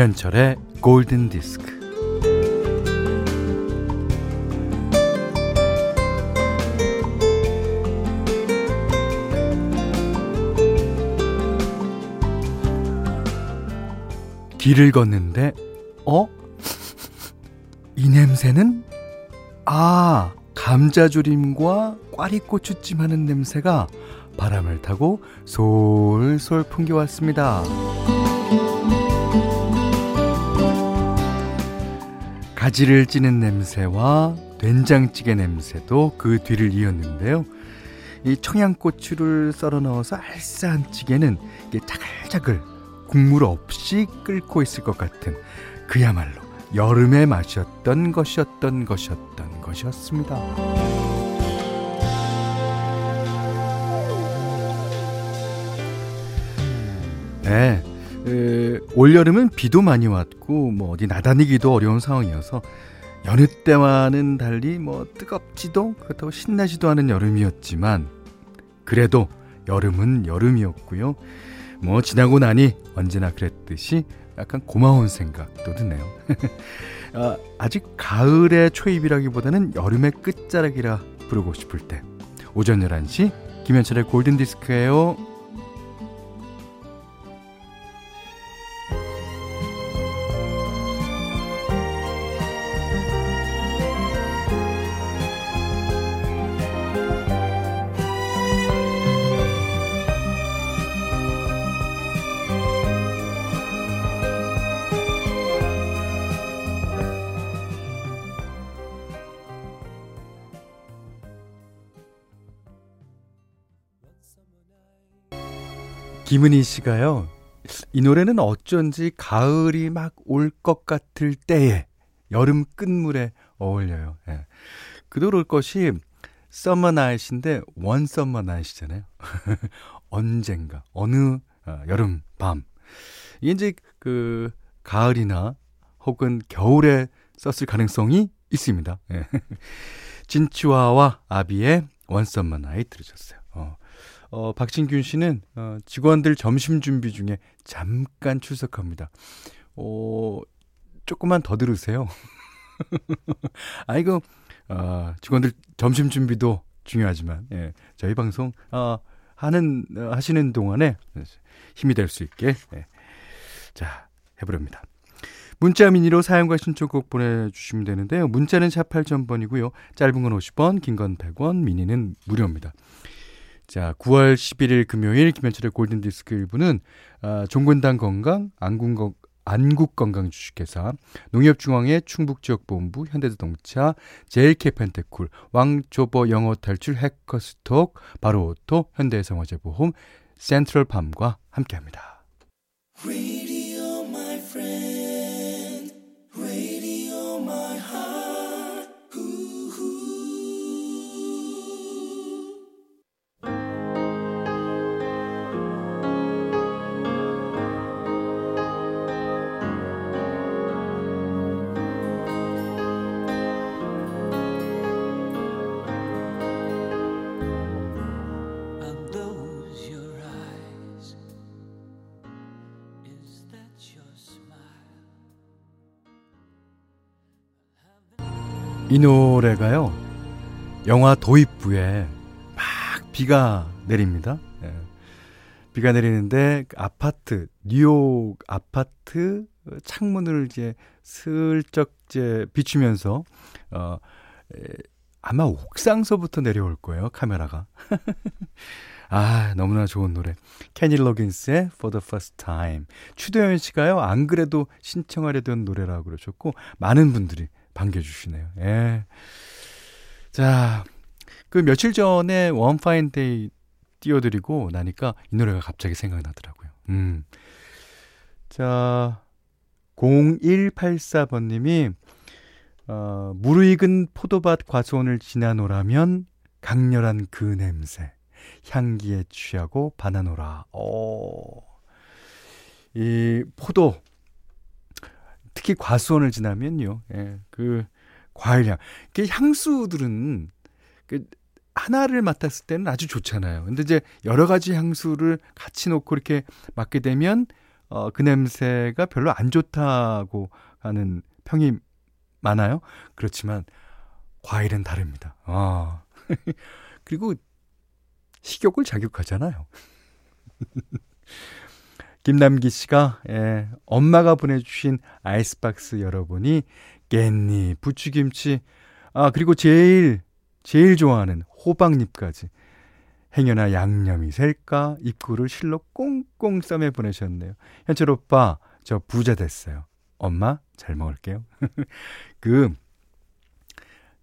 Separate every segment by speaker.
Speaker 1: 김현철의 골든 디스크. 길을 걷는데, 어? 이 냄새는? 아, 감자조림과 꽈리고추찜 하는 냄새가 바람을 타고 솔솔 풍겨왔습니다. 가지를 찌는 냄새와 된장찌개 냄새도 그 뒤를 이었는데요. 이 청양고추를 썰어 넣어서 알싸한 찌개는 자글자글 국물 없이 끓고 있을 것 같은 그야말로 여름의 맛이었던 것이었던 것이었던 것이었습니다. 네, 올여름은 비도 많이 왔고 뭐 어디 나다니기도 어려운 상황이어서 여느 때와는 달리 뭐 뜨겁지도 그렇다고 신나지도 않은 여름이었지만 그래도 여름은 여름이었고요. 뭐 지나고 나니 언제나 그랬듯이 약간 고마운 생각도 드네요. 아, 아직 가을의 초입이라기보다는 여름의 끝자락이라 부르고 싶을 때 오전 11시 김현철의 골든디스크예요. 김은희 씨가요. 이 노래는 어쩐지 가을이 막 올 것 같을 때에 여름 끝물에 어울려요. 예. 그도 그럴 것이 summer night인데 one summer night이잖아요. 언젠가 어느 어, 여름 밤 이게 이제 그 가을이나 혹은 겨울에 썼을 가능성이 있습니다. 예. 진추하와 아비의 One Summer Night 들으셨어요. 어. 어, 박진균 씨는 어, 직원들 점심 준비 중에 잠깐 출석합니다. 어, 조금만 더 들으세요. 아이고, 어, 직원들 점심 준비도 중요하지만, 예, 저희 방송, 어, 하는, 어, 하시는 동안에 힘이 될 수 있게, 예. 자, 해보렵니다. 문자 미니로 사용과 신청곡 보내주시면 되는데요. 문자는 샵 8000번이고요. 짧은 건 50원, 긴 건 100원, 미니는 무료입니다. 자, 9월 11일 금요일 김현철의 골든디스크 일부는 아, 종근당 건강, 안궁 안국건강 주식회사, 농협중앙회 충북지역본부, 현대자동차, 제일캐펜테쿨, 왕조버 영어탈출 해커스톡, 바로오토, 현대해상화재보험, 센트럴팜과 함께합니다. 이 노래가요, 영화 도입부에 막 비가 내립니다. 예. 비가 내리는데 그 아파트, 뉴욕 아파트 창문을 이제 슬쩍 이제 비추면서, 어, 에, 아마 옥상서부터 내려올 거예요, 카메라가. 아, 너무나 좋은 노래. 케니 로긴스의 For the First Time. 추도현 씨가요, 안 그래도 신청하려던 노래라고 그러셨고, 많은 분들이 반겨주시네요. 예. 자, 그 며칠 전에 One Fine Day 띄워드리고 나니까 이 노래가 갑자기 생각나더라고요. 음. 자, 0184번님이, 어, 무르익은 포도밭 과수원을 지나노라면 강렬한 그 냄새, 향기에 취하고 반하노라. 오. 이 포도, 특히 과수원을 지나면요. 예, 그 과일향. 그 향수들은 그 하나를 맡았을 때는 아주 좋잖아요. 근데 이제 여러 가지 향수를 같이 놓고 이렇게 맡게 되면 어, 그 냄새가 별로 안 좋다고 하는 평이 많아요. 그렇지만 과일은 다릅니다. 아. 그리고 식욕을 자극하잖아요. 김남기 씨가 예, 엄마가 보내주신 아이스박스 열어보니 깻잎, 부추김치, 아 그리고 제일 제일 좋아하는 호박잎까지 행여나 양념이 셀까 입구를 실로 꽁꽁 쌈에 보내셨네요. 현철 오빠 저 부자 됐어요. 엄마 잘 먹을게요. 그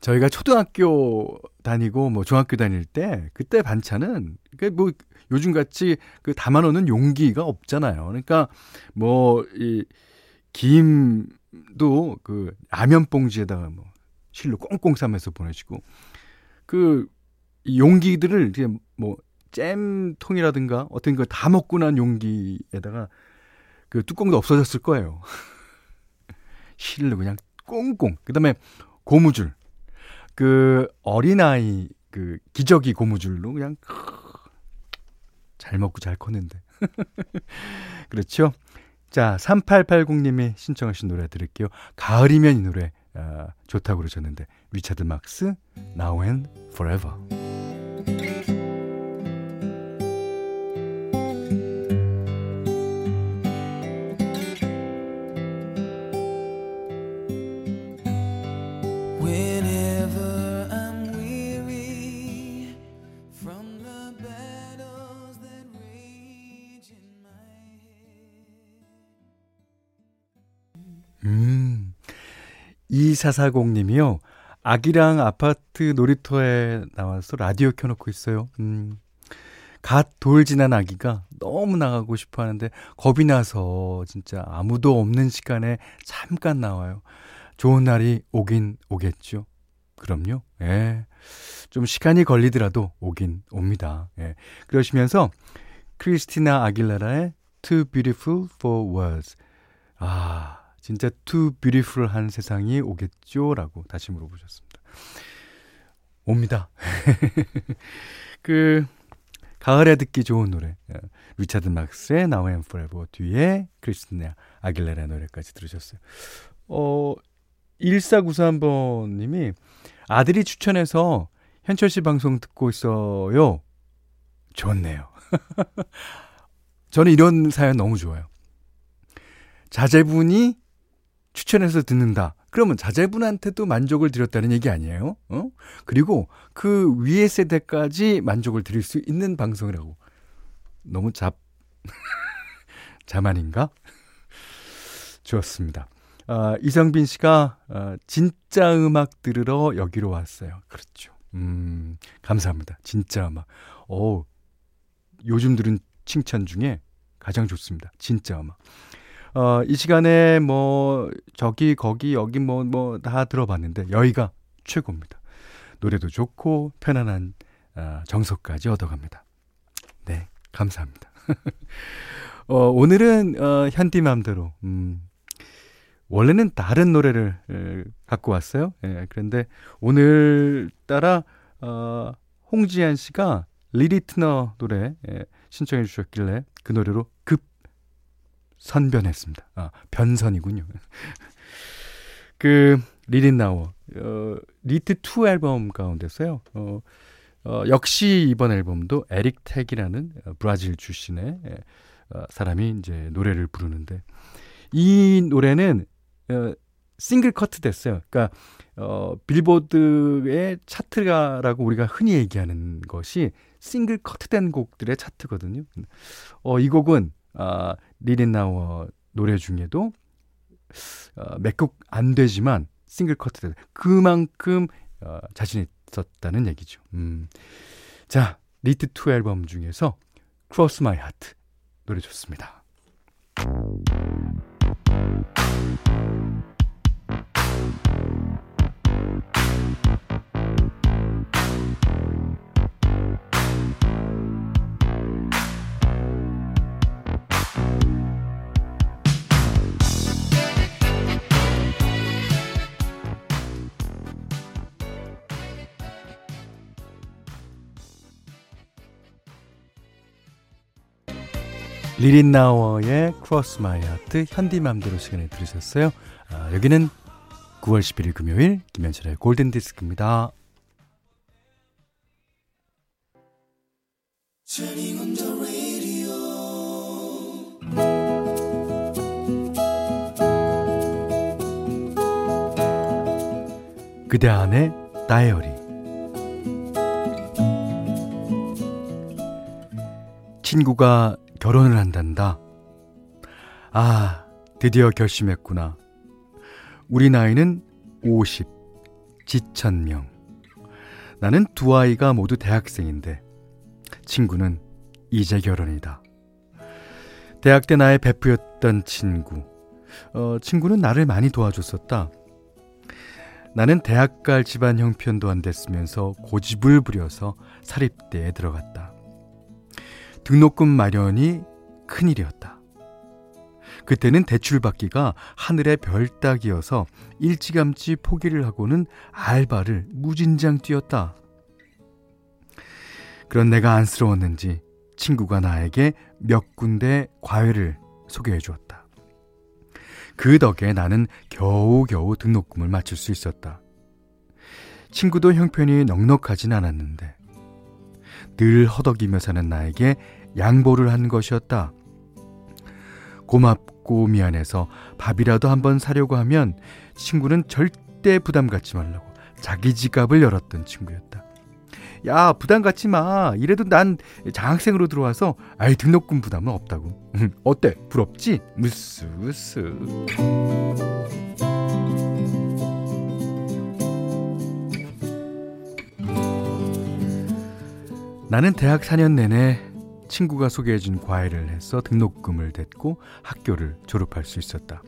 Speaker 1: 저희가 초등학교 다니고 뭐 중학교 다닐 때 그때 반찬은 그뭐 요즘 같이 그 담아놓는 용기가 없잖아요. 그러니까 뭐 이 김도 그 라면 봉지에다가 뭐 실로 꽁꽁 싸면서 보내시고 그 용기들을 이제 뭐 잼통이라든가 어떤 거 다 먹고 난 용기에다가 그 뚜껑도 없어졌을 거예요. 실로 그냥 꽁꽁. 그다음에 고무줄. 그 어린아이 그 기저귀 고무줄로 그냥 잘 먹고 잘 컸는데. 그렇죠? 자, 3880님이 신청하신 노래 들을게요. 가을이면 이 노래 아, 좋다고 그러셨는데 리차드 막스 Now and Forever. 2440님이요. 아기랑 아파트 놀이터에 나와서 라디오 켜놓고 있어요. 음. 갓 돌 지난 아기가 너무 나가고 싶어 하는데 겁이 나서 진짜 아무도 없는 시간에 잠깐 나와요. 좋은 날이 오긴 오겠죠. 그럼요. 예. 좀 시간이 걸리더라도 오긴 옵니다. 예. 그러시면서 크리스티나 아길라라의 Too Beautiful for Words. 아, 진짜 too beautiful한 세상이 오겠죠? 라고 다시 물어보셨습니다. 옵니다. 그, 가을에 듣기 좋은 노래. 어, 리차드 막스의 Now and Forever 뒤에 크리스티나 아길레라 노래까지 들으셨어요. 어, 1493번님이 아들이 추천해서 현철 씨 방송 듣고 있어요. 좋네요. 저는 이런 사연 너무 좋아요. 자제분이 추천해서 듣는다. 그러면 자제분한테도 만족을 드렸다는 얘기 아니에요? 어? 그리고 그 위에 세대까지 만족을 드릴 수 있는 방송이라고. 너무 잡, 자만인가? 좋았습니다. 아, 이성빈 씨가 아, 진짜 음악 들으러 여기로 왔어요. 그렇죠. 음, 감사합니다. 진짜 음악. 오, 요즘 들은 칭찬 중에 가장 좋습니다. 진짜 음악. 어, 이 시간에 뭐 저기 거기 여기 뭐 뭐 다 들어봤는데 여기가 최고입니다. 노래도 좋고 편안한 어, 정서까지 얻어갑니다. 네, 감사합니다. 어, 오늘은 어, 현디맘대로 음, 원래는 다른 노래를 에, 갖고 왔어요. 예, 그런데 오늘따라 어, 홍지한 씨가 리 릿나워 노래 예, 신청해 주셨길래 그 노래로 급 선변했습니다. 아, 변선이군요. 그 리 릿나워 어, Rit 2 앨범 가운데서요. 어, 어, 역시 이번 앨범도 에릭 택이라는 어, 브라질 출신의 어, 사람이 이제 노래를 부르는데 이 노래는 어, 싱글 커트 됐어요. 그러니까 어, 빌보드의 차트가라고 우리가 흔히 얘기하는 것이 싱글 커트된 곡들의 차트거든요. 어, 이 곡은 아, 리 릿나워 노래 중에도 어, 몇 곡 안 되지만 싱글 커트 그만큼 어, 자신 있었다는 얘기죠. 음. 자, Rit Two 앨범 중에서 Cross My Heart 노래 좋습니다. 리 릿나워의 Cross My Heart 현디맘대로 시간에 들으셨어요. 아, 여기는 9월 11일 금요일 김현철의 골든 디스크입니다. 그대 안의 다이어리 친구가 결혼을 한단다. 아, 드디어 결심했구나. 우리 나이는 50, 지천명. 나는 두 아이가 모두 대학생인데, 친구는 이제 결혼이다. 대학 때 나의 베프였던 친구. 어, 친구는 나를 많이 도와줬었다. 나는 대학 갈 집안 형편도 안 됐으면서 고집을 부려서 사립대에 들어갔다. 등록금 마련이 큰일이었다. 그때는 대출받기가 하늘의 별 따기여서 일찌감치 포기를 하고는 알바를 무진장 뛰었다. 그런 내가 안쓰러웠는지 친구가 나에게 몇 군데 과외를 소개해 주었다. 그 덕에 나는 겨우겨우 등록금을 맞출 수 있었다. 친구도 형편이 넉넉하진 않았는데 늘 허덕이며 사는 나에게 양보를 한 것이었다. 고맙고 미안해서 밥이라도 한번 사려고 하면 친구는 절대 부담 갖지 말라고 자기 지갑을 열었던 친구였다. 야, 부담 갖지 마. 이래도 난 장학생으로 들어와서 아이 등록금 부담은 없다고. 어때? 부럽지? 무스무스. 나는 대학 4년 내내 친구가 소개해준 과외를 해서 등록금을 댔고 학교를 졸업할 수 있었다.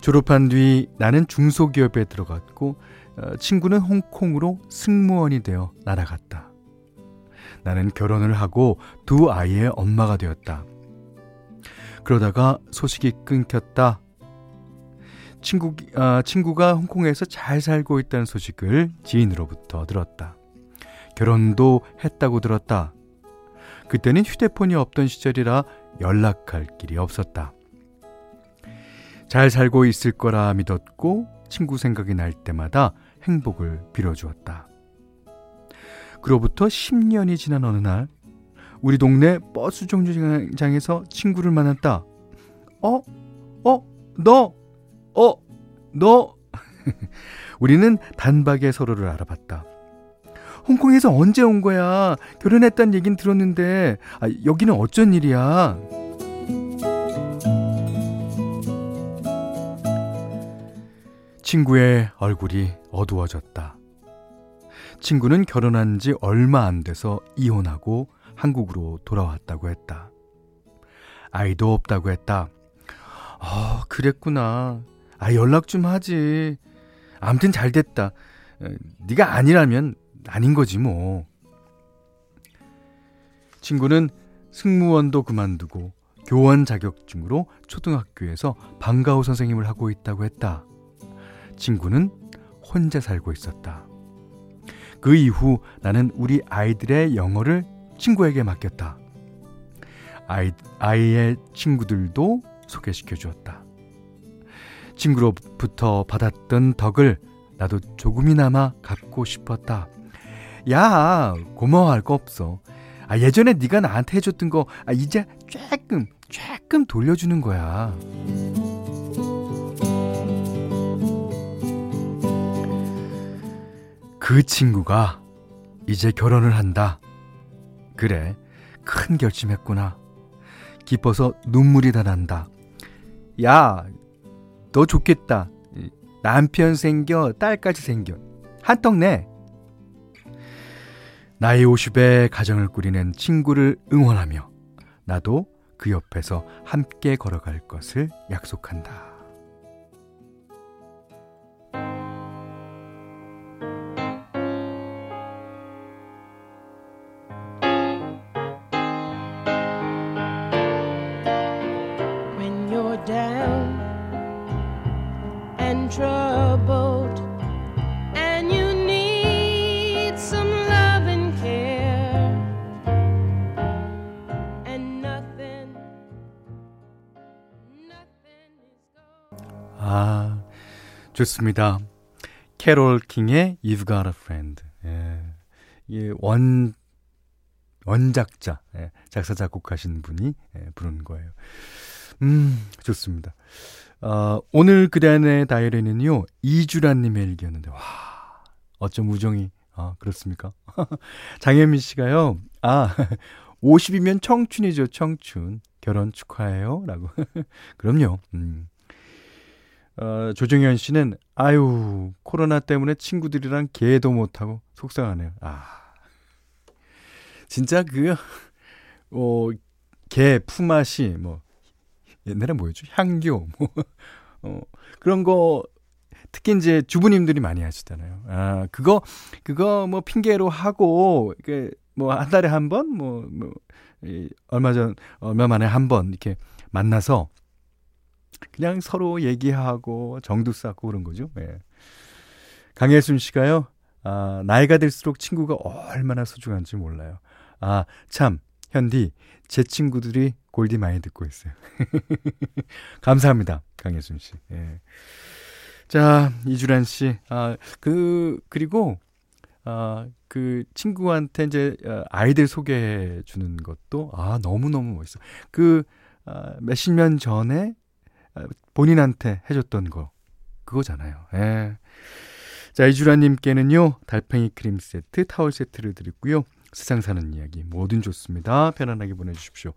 Speaker 1: 졸업한 뒤 나는 중소기업에 들어갔고 어, 친구는 홍콩으로 승무원이 되어 날아갔다. 나는 결혼을 하고 두 아이의 엄마가 되었다. 그러다가 소식이 끊겼다. 친구, 아, 친구가 홍콩에서 잘 살고 있다는 소식을 지인으로부터 들었다. 결혼도 했다고 들었다. 그때는 휴대폰이 없던 시절이라 연락할 길이 없었다. 잘 살고 있을 거라 믿었고 친구 생각이 날 때마다 행복을 빌어주었다. 그로부터 10년이 지난 어느 날 우리 동네 버스 정류장에서 친구를 만났다. 어? 어? 너? 어? 너? 우리는 단박에 서로를 알아봤다. 홍콩에서 언제 온 거야? 결혼했다는 얘긴 들었는데, 아, 여기는 어쩐 일이야? 친구의 얼굴이 어두워졌다. 친구는 결혼한 지 얼마 안 돼서 이혼하고 한국으로 돌아왔다고 했다. 아이도 없다고 했다. 아, 그랬구나. 아, 연락 좀 하지. 암튼 잘 됐다. 네가 아니라면 아닌 거지 뭐. 친구는 승무원도 그만두고 교원 자격증으로 초등학교에서 방과후 선생님을 하고 있다고 했다. 친구는 혼자 살고 있었다. 그 이후 나는 우리 아이들의 영어를 친구에게 맡겼다. 아이, 아이의 친구들도 소개시켜 주었다. 친구로부터 받았던 덕을 나도 조금이나마 갚고 싶었다. 야 고마워할 거 없어. 아 예전에 네가 나한테 해줬던 거 아, 이제 조금 조금 돌려주는 거야. 그 친구가 이제 결혼을 한다. 그래, 큰 결심했구나. 기뻐서 눈물이 다 난다. 야, 너 좋겠다. 남편 생겨, 딸까지 생겨. 한턱 내. 나이 50에 가정을 꾸리는 친구를 응원하며 나도 그 옆에서 함께 걸어갈 것을 약속한다. 좋습니다. 캐롤 킹의 You've Got a Friend. 예. 이게 원, 원작자, 예. 작사, 작곡하신 분이 예, 부르는 거예요. 음, 좋습니다. 어, 오늘 그대안의 다이어리는요, 이주란님의 일기였는데, 와, 어쩜 우정이, 아, 그렇습니까? 장현민 씨가요, 아, 50이면 청춘이죠, 청춘. 결혼 축하해요. 라고. 그럼요. 음. 어, 조정현 씨는, 아유, 코로나 때문에 친구들이랑 개도 못하고 속상하네요. 아. 진짜 그, 어, 개 품앗이, 뭐, 옛날에 뭐였죠? 향교, 뭐, 어, 그런 거, 특히 이제 주부님들이 많이 하시잖아요. 아, 그거, 그거 뭐 핑계로 하고, 이게 뭐 한 달에 한 번, 뭐, 뭐, 이, 얼마 전, 얼마 만에 한 번 이렇게 만나서 그냥 서로 얘기하고 정도 쌓고 그런 거죠. 예. 강혜순 씨가요, 아, 나이가 들수록 친구가 얼마나 소중한지 몰라요. 아, 참, 현디, 제 친구들이 골디 많이 듣고 있어요. 감사합니다. 강혜순 씨. 예. 자, 이주란 씨. 아, 그, 그리고, 아, 그 친구한테 이제 어, 아이들 소개해 주는 것도, 아, 너무너무 멋있어. 그, 아, 몇십 년 전에 아, 본인한테 해줬던 거, 그거잖아요. 예. 자, 이주라님께는요, 달팽이 크림 세트, 타월 세트를 드리고요. 세상 사는 이야기, 뭐든 좋습니다. 편안하게 보내주십시오.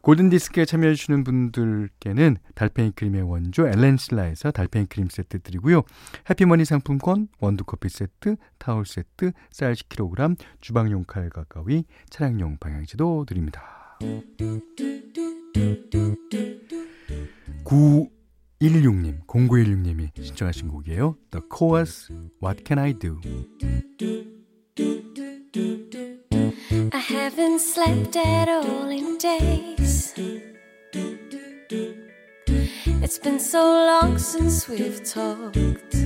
Speaker 1: 골든디스크에 참여해주시는 분들께는 달팽이 크림의 원조 엘렌실라에서 달팽이 크림 세트 드리고요. 해피머니 상품권, 원두커피 세트, 타월 세트, 쌀 10kg, 주방용 칼 가까위, 차량용 방향지도 드립니다. 916님, 0916님이 신청하신 곡이에요. The Chorus, What Can I Do? I haven't slept at all in days. It's been so long since we've talked.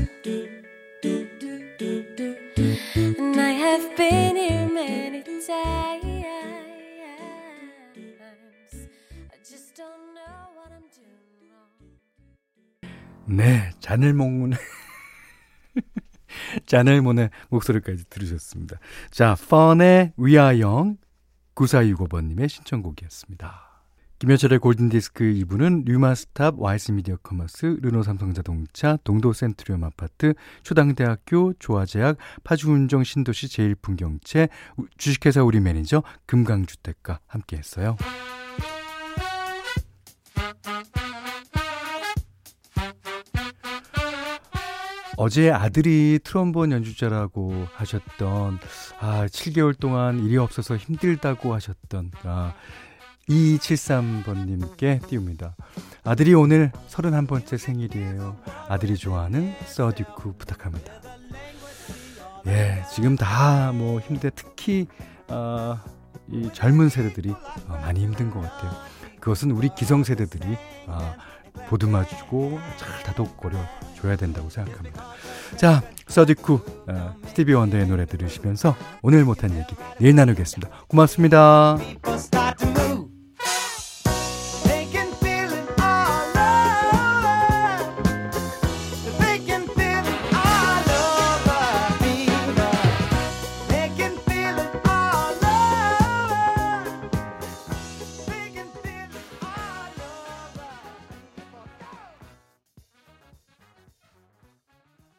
Speaker 1: 네, 먹는 자넬 모네의 목소리까지 들으셨습니다. 자, Fun의 We Are Young 9465번님의 신청곡이었습니다. 김현철의 골든디스크 2부는 류마스탑, 와이스미디어 커머스, 르노삼성자동차, 동도센트리움 아파트, 초당대학교, 조화제약, 파주운정 신도시 제일풍경채, 주식회사 우리 매니저, 금강주택과 함께했어요. 어제 아들이 트럼본 연주자라고 하셨던 아 7개월 동안 일이 없어서 힘들다고 하셨던 아 2273번님께 띄웁니다. 아들이 오늘 31번째 생일이에요. 아들이 좋아하는 서듀크 부탁합니다. 예, 지금 다 뭐 힘들 특히 어, 이 젊은 세대들이 어, 많이 힘든 것 같아요. 그것은 우리 기성 세대들이 어, 보듬어주고 잘 다독거려 줘야 된다고 생각합니다. 자, 서디쿠 어, 스티비 원더의 노래 들으시면서 오늘 못한 얘기 내일 나누겠습니다. 고맙습니다.